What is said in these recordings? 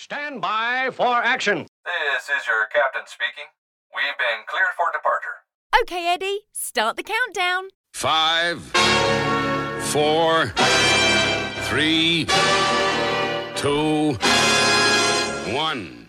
Stand by for action. This is your captain speaking. We've been cleared for departure. Okay, Eddie, start the countdown. Five, four, three, two, one.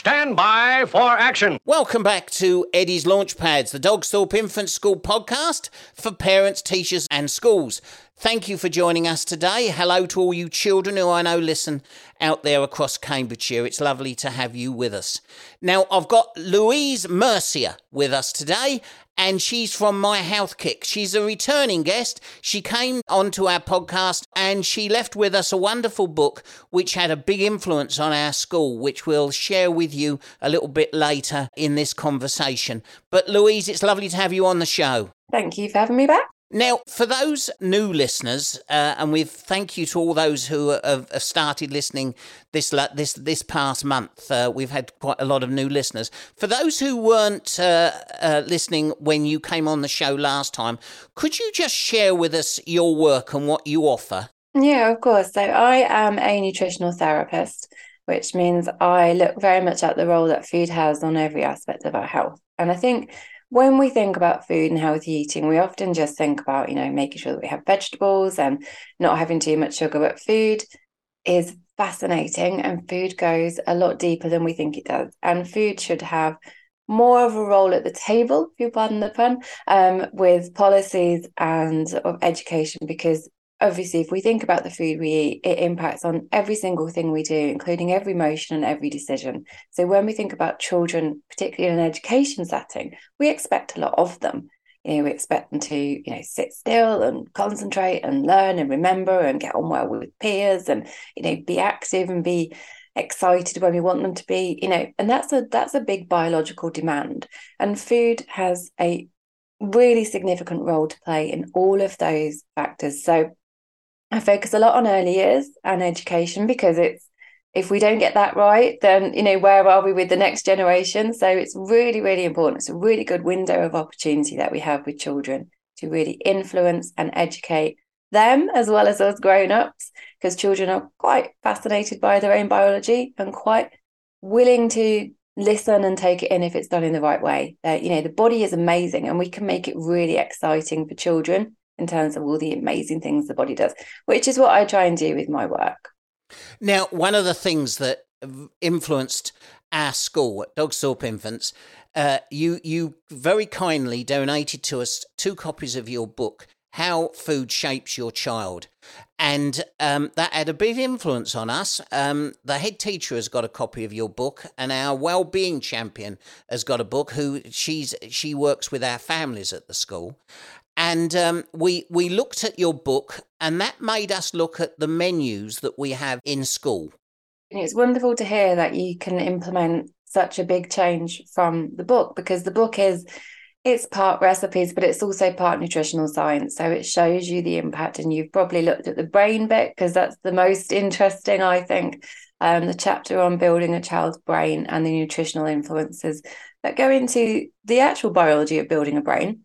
Stand by for action. Welcome back to Eddie's Launchpads, the Dogsthorpe Infant School podcast for parents, teachers, and schools. Thank you for joining us today. Hello to all you children who I know listen out there across Cambridgeshire. It's lovely to have you with us. Now, I've got Louise Mercieca with us today, and she's from My Health Kick. She's a returning guest. She came onto our podcast and she left with us a wonderful book which had a big influence on our school, which we'll share with you a little bit later in this conversation. But Louise, it's lovely to have you on the show. Thank you for having me back. Now, for those new listeners, uh, and we thank you to all those who have, have started listening this this this past month. Uh, we've had quite a lot of new listeners. For those who weren't uh, uh, listening when you came on the show last time, could you just share with us your work and what you offer? Yeah, of course. So I am a nutritional therapist, which means I look very much at the role that food has on every aspect of our health. And I think when we think about food and healthy eating, we often just think about, you know, making sure that we have vegetables and not having too much sugar. But food is fascinating and food goes a lot deeper than we think it does. And food should have more of a role at the table, if you pardon the pun, um, with policies and of education because obviously if we think about the food we eat it impacts on every single thing we do including every motion and every decision. So when we think about children particularly in an education setting we expect a lot of them. You know we expect them to you know sit still and concentrate and learn and remember and get on well with peers and you know be active and be excited when we want them to be you know. And that's a that's a big biological demand. And food has a really significant role to play in all of those factors. So I focus a lot on early years and education because it's if we don't get that right, then you know where are we with the next generation? So it's really, really important. It's a really good window of opportunity that we have with children to really influence and educate them as well as us grown-ups, because children are quite fascinated by their own biology and quite willing to listen and take it in if it's done in the right way. Uh, you know, the body is amazing and we can make it really exciting for children in terms of all the amazing things the body does, which is what I try and do with my work. Now, one of the things that influenced our school at Dogsthorpe Infants, uh, you you very kindly donated to us two copies of your book, How Food Shapes Your Child. And um, that had a big influence on us. Um, the head teacher has got a copy of your book, and our well-being champion has got a book. Who she's she works with our families at the school, and um, we we looked at your book, and that made us look at the menus that we have in school. It's wonderful to hear that you can implement such a big change from the book because the book is it's part recipes, but it's also part nutritional science. So it shows you the impact, and you've probably looked at the brain bit because that's the most interesting, I think. Um, the chapter on building a child's brain and the nutritional influences that go into the actual biology of building a brain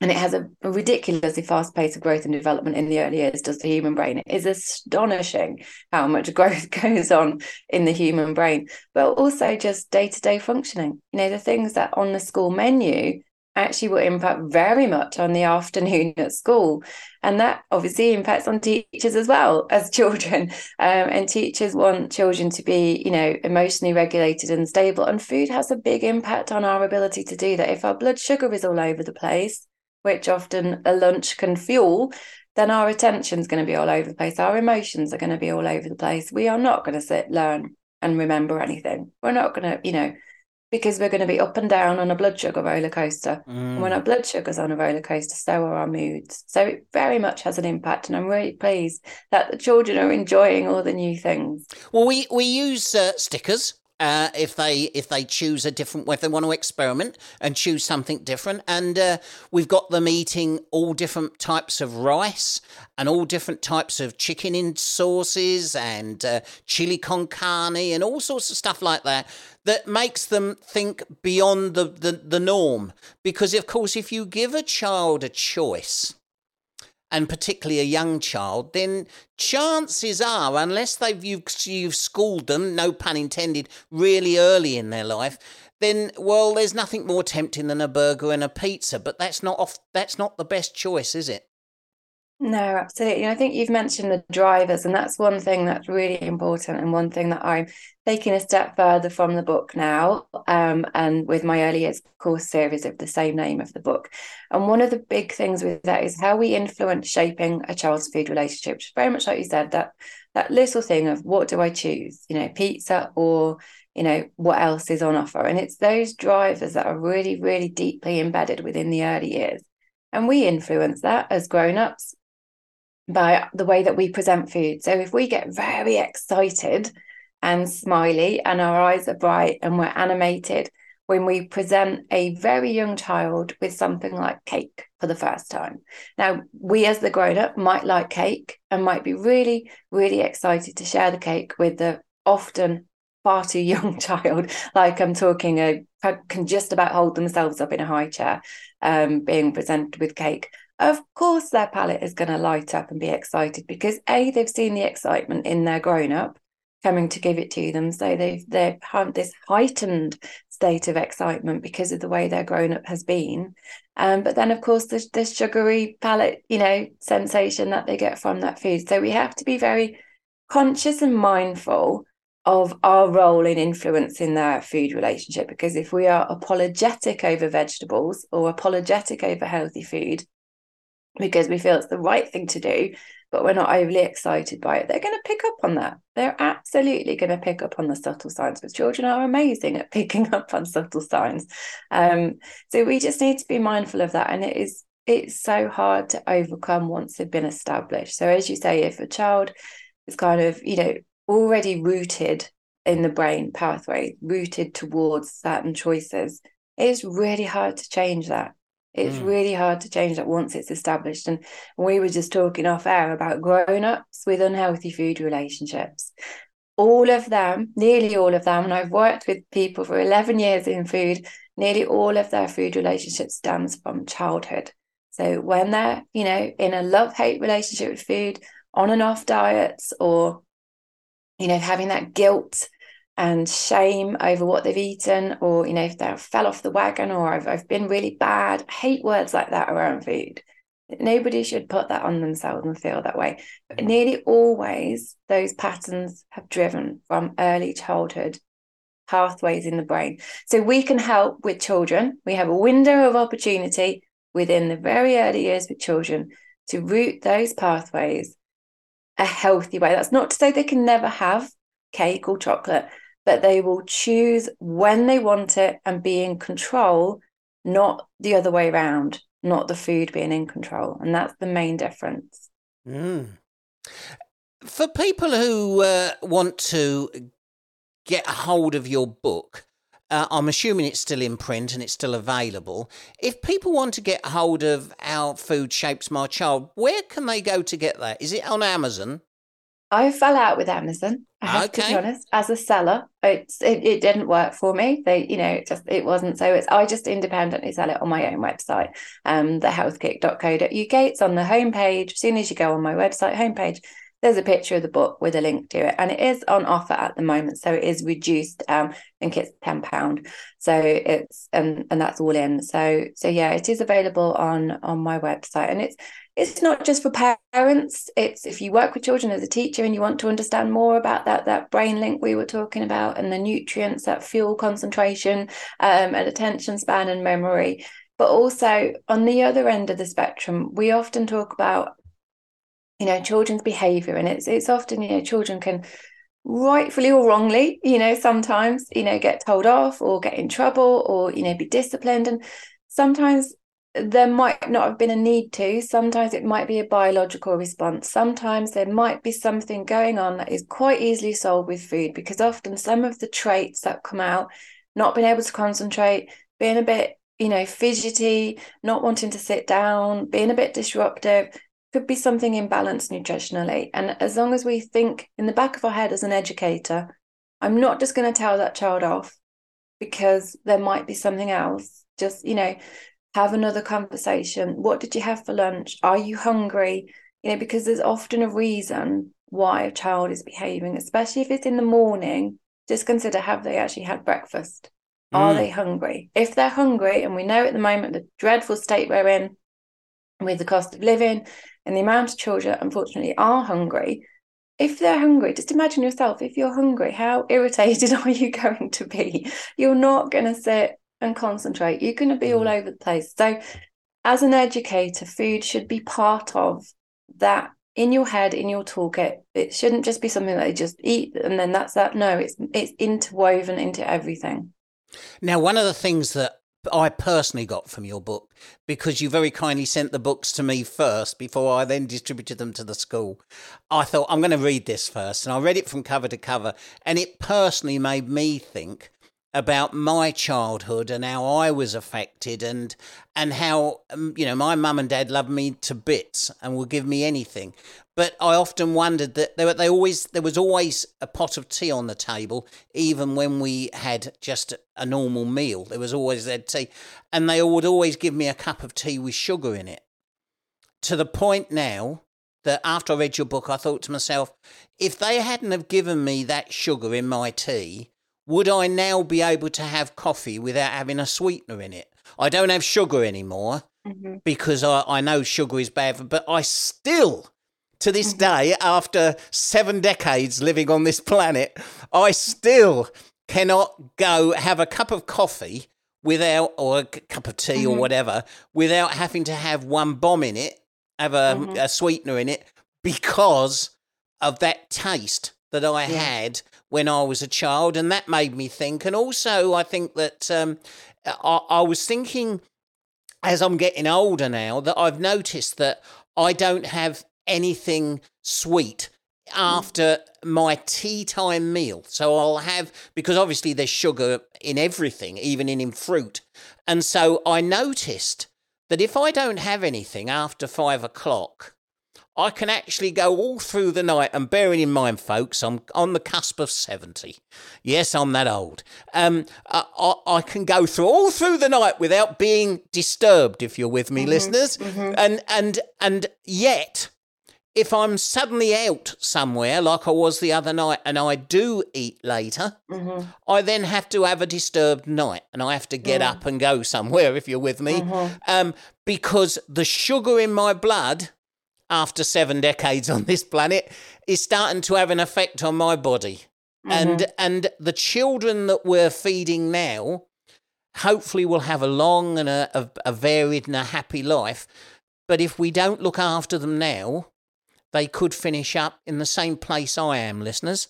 and it has a, ridiculously fast pace of growth and development in the early years does the human brain. It is astonishing how much growth goes on in the human brain but also just day-to-day functioning. You know the things that on the school menu actually will impact very much on the afternoon at school. And that obviously impacts on teachers as well as children. Um, and teachers want children to be you know emotionally regulated and stable. And food has a big impact on our ability to do that. If our blood sugar is all over the place which often a lunch can fuel, then our attention's going to be all over the place. Our emotions are going to be all over the place. We are not going to sit, learn, and remember anything. We're not going to, you know, because we're going to be up and down on a blood sugar roller coaster. Mm. And when our blood sugar's on a roller coaster, so are our moods. So it very much has an impact. And I'm really pleased that the children are enjoying all the new things. Well, we we use uh, stickers. Uh, if they if they choose a different if they want to experiment and choose something different. And uh, we've got them eating all different types of rice and all different types of chicken in sauces and uh, chili con carne and all sorts of stuff like that that makes them think beyond the, the, the norm. Because of course if you give a child a choice and particularly a young child, then chances are, unless they've you've, you've schooled them, no pun intended, really early in their life, then well, there's nothing more tempting than a burger and a pizza. But that's not off. That's not the best choice, is it? No, absolutely. I think you've mentioned the drivers, and that's one thing that's really important, and one thing that I'm taking a step further from the book now, um, and with my early years course series of the same name of the book. And one of the big things with that is how we influence shaping a child's food relationship, which very much like you said, that that little thing of what do I choose, you know, pizza or you know what else is on offer, and it's those drivers that are really, really deeply embedded within the early years. And we influence that as grown-ups by the way that we present food. So if we get very excited and smiley and our eyes are bright and we're animated when we present a very young child with something like cake for the first time. Now, we as the grown up might like cake and might be really, really excited to share the cake with the often far too young child. Like I'm talking, a can just about hold themselves up in a high chair, um, being presented with cake of course their palate is going to light up and be excited because a they've seen the excitement in their grown up coming to give it to them. So they've they've had this heightened state of excitement because of the way their grown up has been. Um, but then of course the, the sugary palate you know sensation that they get from that food. So we have to be very conscious and mindful of our role in influencing their food relationship because if we are apologetic over vegetables or apologetic over healthy food because we feel it's the right thing to do, but we're not overly excited by it, they're going to pick up on that. They're absolutely going to pick up on the subtle signs. But children are amazing at picking up on subtle signs. Um, so we just need to be mindful of that. And it is it's so hard to overcome once they've been established. So as you say, if a child is kind of, you know, already rooted in the brain pathway, rooted towards certain choices, it's really hard to change that. It's mm. really hard to change that once it's established. And we were just talking off air about grown ups with unhealthy food relationships. All of them, nearly all of them, and I've worked with people for 11 years in food, nearly all of their food relationships stems from childhood. So when they're, you know, in a love hate relationship with food, on and off diets, or, you know, having that guilt and shame over what they've eaten, or you know, if they fell off the wagon, or I've I've been really bad. I hate words like that around food. Nobody should put that on themselves and feel that way. But nearly always, those patterns have driven from early childhood pathways in the brain. So we can help with children. We have a window of opportunity within the very early years with children to root those pathways a healthy way. That's not to say they can never have cake or chocolate, but they will choose when they want it and be in control, not the other way around, not the food being in control. And that's the main difference. Mm. For people who uh, want to get a hold of your book, uh, I'm assuming it's still in print and it's still available. If people want to get hold of How Food Shapes My Child, where can they go to get that? Is it on Amazon? I fell out with Amazon. I have okay. to be honest. As a seller, it's it, it didn't work for me. They, you know, it just it wasn't. So it's I just independently sell it on my own website, um, thehealthkick.co.uk. It's on the homepage. As soon as you go on my website homepage, there's a picture of the book with a link to it, and it is on offer at the moment. So it is reduced. Um, I think it's ten pound. So it's and and that's all in. So so yeah, it is available on on my website, and it's it's not just for parents it's if you work with children as a teacher and you want to understand more about that that brain link we were talking about and the nutrients that fuel concentration um, and attention span and memory but also on the other end of the spectrum we often talk about you know children's behavior and it's it's often you know children can rightfully or wrongly, you know, sometimes, you know, get told off or get in trouble or, you know, be disciplined. And sometimes there might not have been a need to. Sometimes it might be a biological response. Sometimes there might be something going on that is quite easily solved with food because often some of the traits that come out, not being able to concentrate, being a bit, you know, fidgety, not wanting to sit down, being a bit disruptive, could be something imbalanced nutritionally. And as long as we think in the back of our head as an educator, I'm not just going to tell that child off because there might be something else. Just, you know, have another conversation. What did you have for lunch? Are you hungry? You know, because there's often a reason why a child is behaving, especially if it's in the morning. Just consider have they actually had breakfast? Are mm. they hungry? If they're hungry, and we know at the moment the dreadful state we're in with the cost of living and the amount of children, unfortunately, are hungry. If they're hungry, just imagine yourself. If you're hungry, how irritated are you going to be? You're not going to sit and concentrate. You're going to be all mm. over the place. So, as an educator, food should be part of that in your head, in your toolkit. It shouldn't just be something that you just eat and then that's that. No, it's it's interwoven into everything. Now, one of the things that I personally got from your book, because you very kindly sent the books to me first before I then distributed them to the school, I thought I'm going to read this first. And I read it from cover to cover, and it personally made me think about my childhood and how I was affected and and how um, you know my mum and dad loved me to bits and would give me anything. But I often wondered that they, they always there was always a pot of tea on the table even when we had just a normal meal. There was always that tea. And they would always give me a cup of tea with sugar in it. To the point now that after I read your book I thought to myself if they hadn't have given me that sugar in my tea would I now be able to have coffee without having a sweetener in it? I don't have sugar anymore mm-hmm. because I, I know sugar is bad, but I still, to this mm-hmm. day, after seven decades living on this planet, I still cannot go have a cup of coffee without, or a cup of tea mm-hmm. or whatever, without having to have one bomb in it, have a, mm-hmm. a sweetener in it, because of that taste that I yeah. had when I was a child, and that made me think. And also, I think that um, I, I was thinking as I'm getting older now that I've noticed that I don't have anything sweet after my tea time meal. So I'll have, because obviously there's sugar in everything, even in, in fruit. And so I noticed that if I don't have anything after five o'clock, I can actually go all through the night, and bearing in mind, folks, I'm on the cusp of 70. Yes, I'm that old. Um, I, I, I can go through all through the night without being disturbed, if you're with me, mm-hmm, listeners. Mm-hmm. And, and, and yet, if I'm suddenly out somewhere, like I was the other night, and I do eat later, mm-hmm. I then have to have a disturbed night and I have to get mm. up and go somewhere, if you're with me, mm-hmm. um, because the sugar in my blood after seven decades on this planet is starting to have an effect on my body. Mm-hmm. And and the children that we're feeding now hopefully will have a long and a, a, a varied and a happy life. But if we don't look after them now, they could finish up in the same place I am, listeners.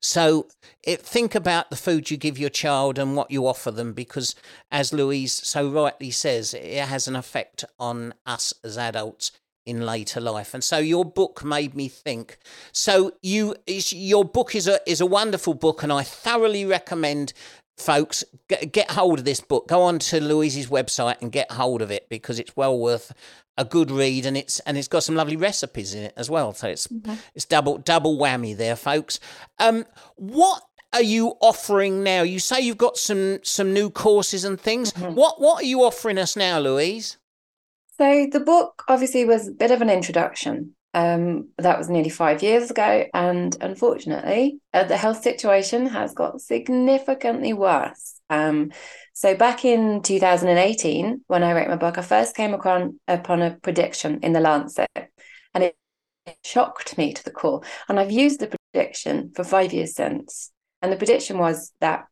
So it, think about the food you give your child and what you offer them, because as Louise so rightly says, it has an effect on us as adults in later life. And so your book made me think. So you your book is a is a wonderful book, and I thoroughly recommend folks get, get hold of this book. Go on to Louise's website and get hold of it because it's well worth a good read, and it's and it's got some lovely recipes in it as well. So it's mm-hmm. it's double double whammy there, folks. Um, what are you offering now? You say you've got some some new courses and things. Mm-hmm. What what are you offering us now, Louise? So the book obviously was a bit of an introduction. Um, that was nearly five years ago, and unfortunately, uh, the health situation has got significantly worse. Um, so back in 2018, when I wrote my book, I first came upon upon a prediction in the Lancet, and it shocked me to the core. And I've used the prediction for five years since. And the prediction was that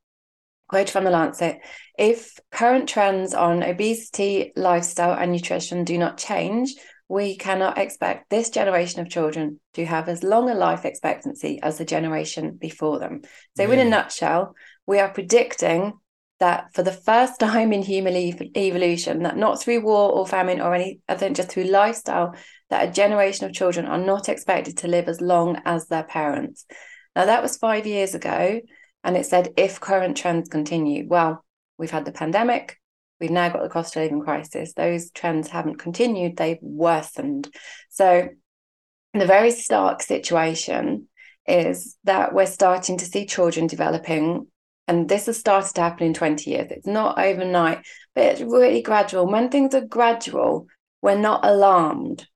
quote from the Lancet if current trends on obesity, lifestyle, and nutrition do not change, we cannot expect this generation of children to have as long a life expectancy as the generation before them. So, in a nutshell, we are predicting that for the first time in human ev- evolution, that not through war or famine or any other, than just through lifestyle, that a generation of children are not expected to live as long as their parents. Now, that was five years ago, and it said if current trends continue. Well, we've had the pandemic, we've now got the cost of living crisis. Those trends haven't continued, they've worsened. So, the very stark situation is that we're starting to see children developing and this has started to happen in 20 years. It's not overnight, but it's really gradual. When things are gradual, we're not alarmed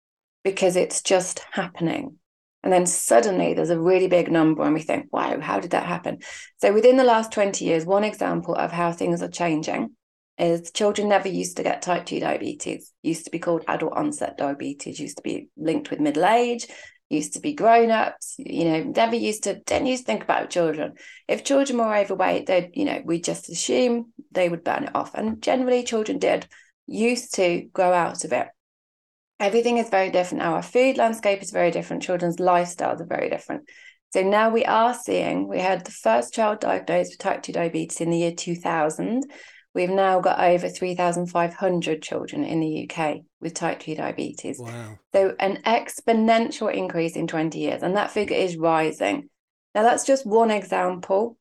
because it's just happening. And then suddenly there's a really big number, and we think, wow, how did that happen? So, within the last 20 years, one example of how things are changing is children never used to get type 2 diabetes, used to be called adult onset diabetes, used to be linked with middle age, used to be grown-ups you know never used to didn't used to think about children. If children were overweight they'd you know we just assume they would burn it off. And generally children did. Used to grow out of it everything is very different now our food landscape is very different children's lifestyles are very different so now we are seeing we had the first child diagnosed with type 2 diabetes in the year 2000 We've now got over 3,500 children in the UK with type 2 diabetes. Wow. So, an exponential increase in 20 years, and that figure is rising. Now, that's just one example,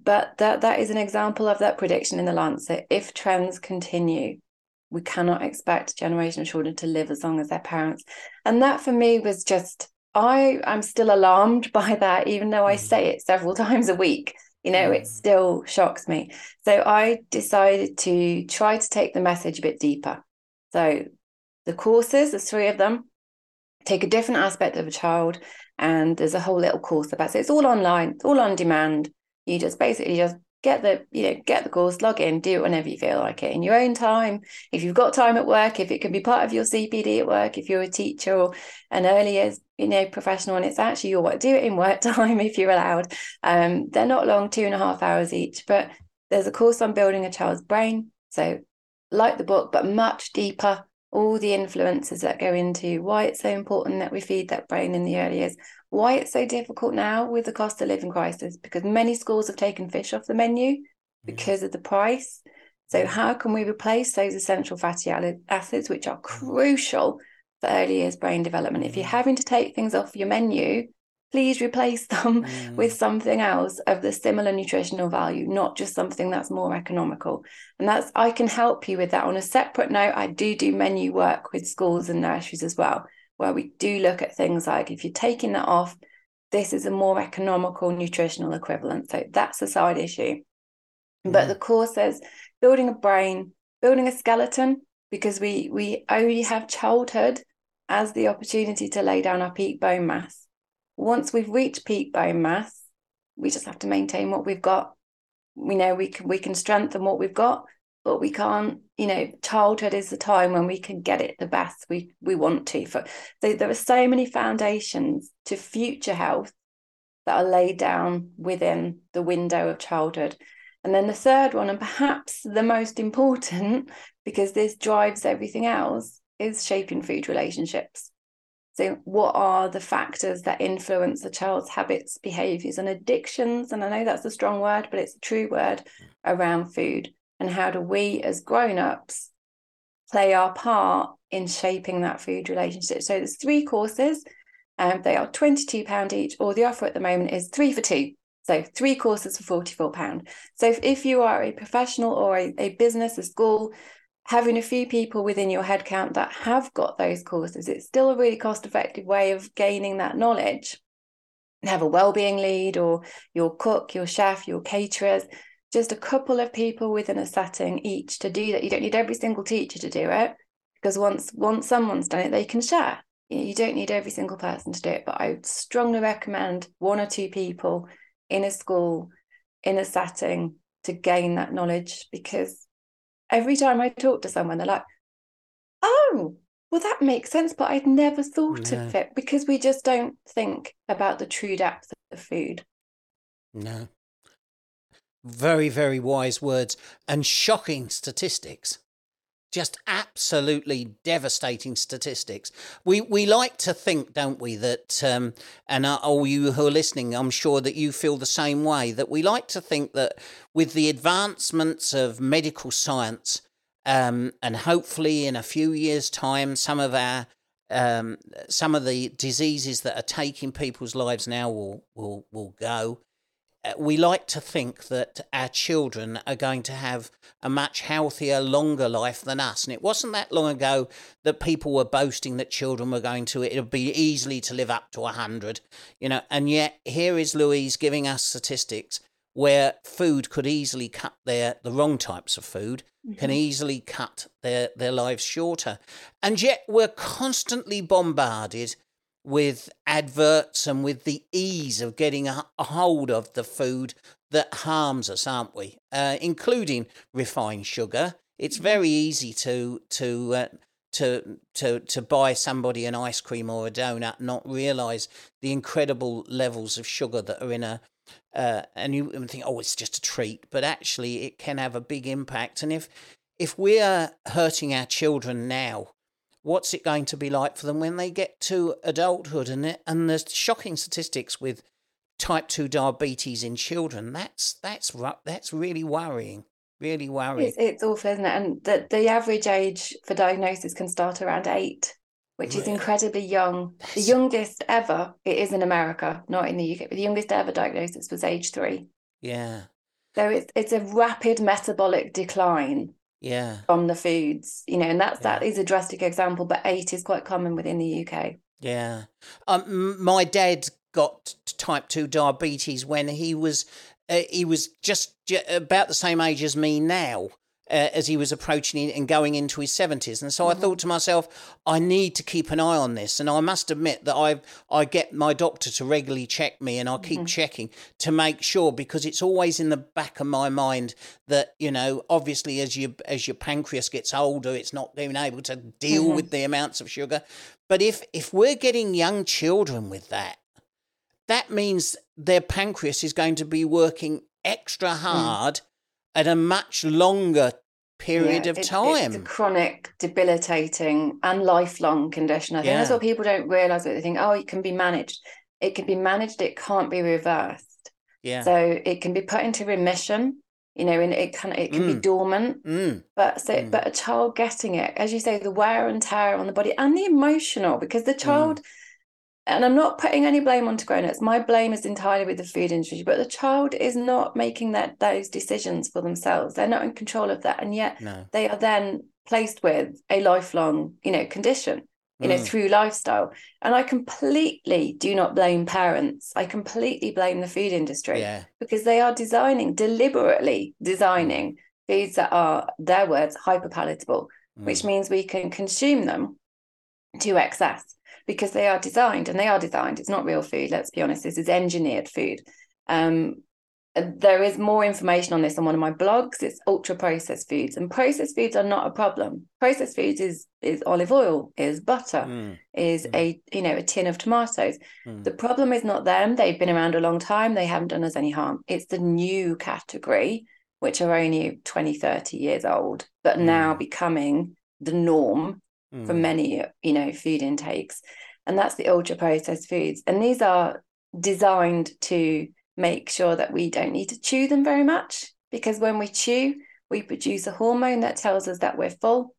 but that, that is an example of that prediction in the Lancet. If trends continue, we cannot expect a generation of children to live as long as their parents. And that for me was just, I, I'm still alarmed by that, even though I mm. say it several times a week you know it mm. still shocks me so i decided to try to take the message a bit deeper so the courses there's three of them take a different aspect of a child and there's a whole little course about it so it's all online it's all on demand you just basically just get the you know get the course log in do it whenever you feel like it in your own time. If you've got time at work if it can be part of your cpd at work if you're a teacher or an early years you know professional and it's actually your work do it in work time if you're allowed. Um they're not long two and a half hours each but there's a course on building a child's brain. So like the book but much deeper all the influences that go into why it's so important that we feed that brain in the early years why it's so difficult now with the cost of living crisis because many schools have taken fish off the menu because of the price. So, how can we replace those essential fatty acids, which are mm-hmm. crucial for early years brain development? If you're mm-hmm. having to take things off your menu, please replace them mm. with something else of the similar nutritional value, not just something that's more economical. And that's, I can help you with that. On a separate note, I do do menu work with schools and nurseries as well where we do look at things like if you're taking that off, this is a more economical nutritional equivalent. So that's a side issue. Mm. But the course says building a brain, building a skeleton, because we we only have childhood as the opportunity to lay down our peak bone mass. Once we've reached peak bone mass, we just have to maintain what we've got. We know we can we can strengthen what we've got, but we can't you know childhood is the time when we can get it the best we we want to for so there are so many foundations to future health that are laid down within the window of childhood and then the third one and perhaps the most important because this drives everything else is shaping food relationships so what are the factors that influence a child's habits behaviors and addictions? And i know that's a strong word but it's a true word around food. And how do we as grown-ups play our part in shaping that food relationship? So there's three courses and um, they are 22 pound each. Or the offer at the moment is three for two. So three courses for 44 pound. So if, if you are a professional or a, a business a school having a few people within your headcount that have got those courses it's still a really cost effective way of gaining that knowledge have a well-being lead or your cook your chef your caterers just a couple of people within a setting each to do that. You don't need every single teacher to do it because once once someone's done it, they can share. You don't need every single person to do it, but I would strongly recommend one or two people in a school, in a setting to gain that knowledge because every time I talk to someone, they're like, oh, well, that makes sense, but I'd never thought no. of it because we just don't think about the true depth of the food. No, very, very wise words and shocking statistics. Just absolutely devastating statistics. We we like to think, don't we, that um, and all you who are listening, I'm sure that you feel the same way. That we like to think that with the advancements of medical science, um, and hopefully in a few years' time, some of our um, some of the diseases that are taking people's lives now will will will go. Uh, we like to think that our children are going to have a much healthier, longer life than us. And it wasn't that long ago that people were boasting that children were going to, it would be easily to live up to 100, you know. And yet, here is Louise giving us statistics where food could easily cut their, the wrong types of food, mm-hmm. can easily cut their, their lives shorter. And yet, we're constantly bombarded with adverts and with the ease of getting a, hold of the food that harms us, aren't we? Uh, including refined sugar. It's mm-hmm. very easy to to uh, to to to buy somebody an ice cream or a donut, not realize the incredible levels of sugar that are in a. Uh, and you think, oh, it's just a treat, but actually, it can have a big impact. And if if we're hurting our children now what's it going to be like for them when they get to adulthood? And it, and the shocking statistics with type two diabetes in children that's that's that's really worrying. Really worrying. It's, it's awful, isn't it? And the the average age for diagnosis can start around eight which really? is incredibly young. That's... The youngest ever, it is in America, not in the UK, but the youngest ever diagnosis was age three. Yeah. So it's it's a rapid metabolic decline yeah. from the foods you know and that's yeah. that is a drastic example but eight is quite common within the uk yeah. Um my dad got type 2 diabetes when he was uh, he was just j- about the same age as me now uh, as he was approaching and going into his 70s. And so mm-hmm. I thought to myself, I need to keep an eye on this. And I must admit that I I get my doctor to regularly check me and I keep mm-hmm. checking to make sure because it's always in the back of my mind that, you know, obviously as you as your pancreas gets older, it's not being able to deal mm-hmm. with the amounts of sugar. But if if we're getting young children with that, that means their pancreas is going to be working extra mm. hard mm at a much longer period yeah, of time. It's a chronic, debilitating, and lifelong condition. I think yeah. that's what people don't realize. They think, oh, it can be managed. It can be managed. It can't be reversed. Yeah. So it can be put into remission. You know, and it can it can mm. be dormant. Mm. But so, mm. but a child getting it, as you say, the wear and tear on the body and the emotional, because the mm. child and I'm not putting any blame onto grown-ups. My blame is entirely with the food industry, but the child is not making that those decisions for themselves. They're not in control of that, and yet no. they are then placed with a lifelong, you know, condition, you mm. know, through lifestyle. And I completely do not blame parents. I completely blame the food industry yeah. because they are designing deliberately designing foods that are their words hyper palatable, mm. which means we can consume them to excess because they are designed and they are designed. It's not real food, let's be honest. This is engineered food. Um, there is more information on this on one of my blogs. It's ultra processed foods, and processed foods are not a problem. Processed foods is is olive oil, is butter, mm. is mm. a you know a tin of tomatoes. Mm. The problem is not them. They've been around a long time. They haven't done us any harm. It's the new category, which are only 20, 30 years old, but now mm. becoming the norm mm. for many, you know, food intakes. And that's the ultra processed foods. And these are designed to make sure that we don't need to chew them very much because when we chew, we produce a hormone that tells us that we're full.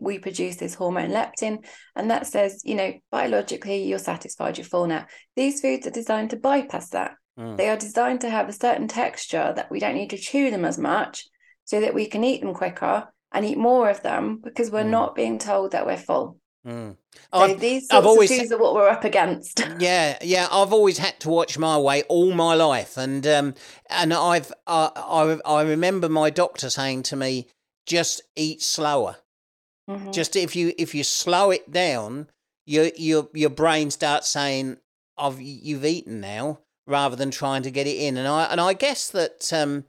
We produce this hormone leptin, and that says, you know, biologically, you're satisfied, you're full now. These foods are designed to bypass that. Mm. They are designed to have a certain texture that we don't need to chew them as much so that we can eat them quicker and eat more of them because we're mm. not being told that we're full. Mm. So I've, these sorts I've always, of foods are what we're up against. Yeah, yeah. I've always had to watch my weight all my life, and um, and I've uh, I I remember my doctor saying to me, just eat slower. Mm-hmm. Just if you if you slow it down, your your your brain starts saying, "I've you've eaten now," rather than trying to get it in. And I and I guess that um,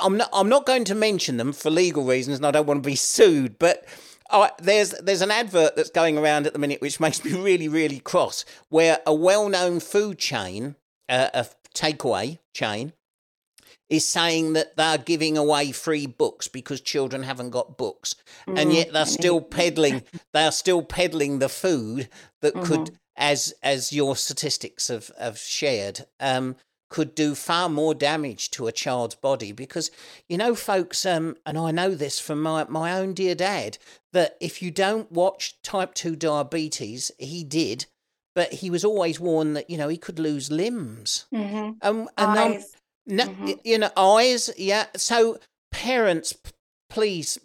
I'm not I'm not going to mention them for legal reasons, and I don't want to be sued. But uh, there's there's an advert that's going around at the minute which makes me really really cross, where a well-known food chain, uh, a takeaway chain, is saying that they're giving away free books because children haven't got books, and yet they're still peddling. They're still peddling the food that could, as as your statistics have have shared, um, could do far more damage to a child's body because you know, folks, um, and I know this from my my own dear dad that if you don't watch type two diabetes, he did. But he was always warned that you know he could lose limbs. Mhm. Um, and Eyes. no, Mhm. you know, eyes, yeah. So, parents, please,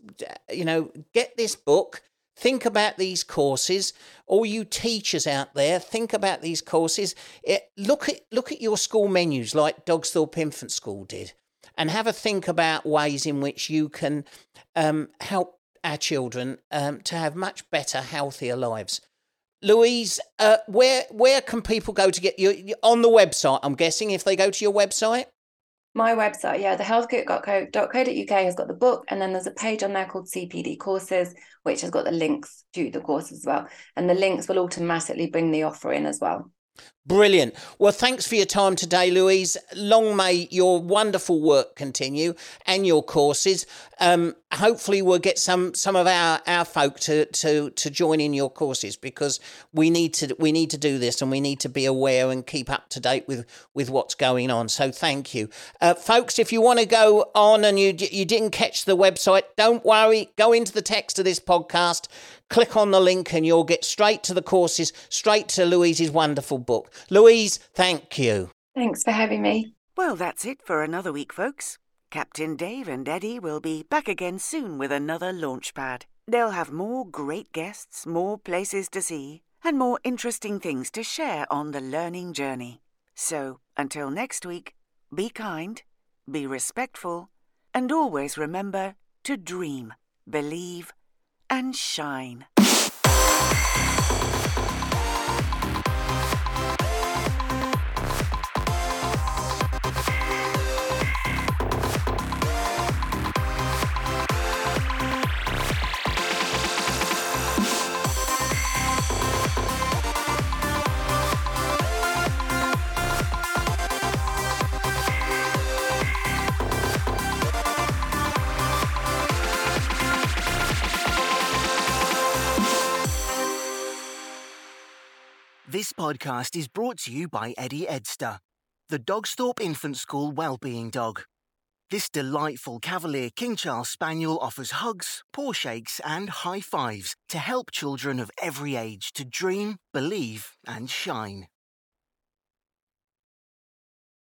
you know, get this book. Think about these courses. All you teachers out there, think about these courses. It, look at look at your school menus, like Dogsthorpe Infant School did, and have a think about ways in which you can um, help our children um, to have much better, healthier lives. Louise, uh, where where can people go to get you- on the website? I'm guessing if they go to your website. My website, yeah, the has got the book, and then there's a page on there called CPD courses, which has got the links to the courses as well. And the links will automatically bring the offer in as well. Brilliant. Well, thanks for your time today, Louise. Long may your wonderful work continue and your courses. Um, hopefully, we'll get some some of our, our folk to, to to join in your courses because we need to we need to do this and we need to be aware and keep up to date with with what's going on. So, thank you, uh, folks. If you want to go on and you you didn't catch the website, don't worry. Go into the text of this podcast click on the link and you'll get straight to the courses, straight to Louise's wonderful book. Louise, thank you. Thanks for having me. Well, that's it for another week, folks. Captain Dave and Eddie will be back again soon with another launch pad. They'll have more great guests, more places to see, and more interesting things to share on the learning journey. So, until next week, be kind, be respectful, and always remember to dream, believe, and shine. Podcast is brought to you by Eddie Edster, the Dogsthorpe Infant School Wellbeing Dog. This delightful Cavalier King Charles Spaniel offers hugs, paw shakes, and high fives to help children of every age to dream, believe, and shine.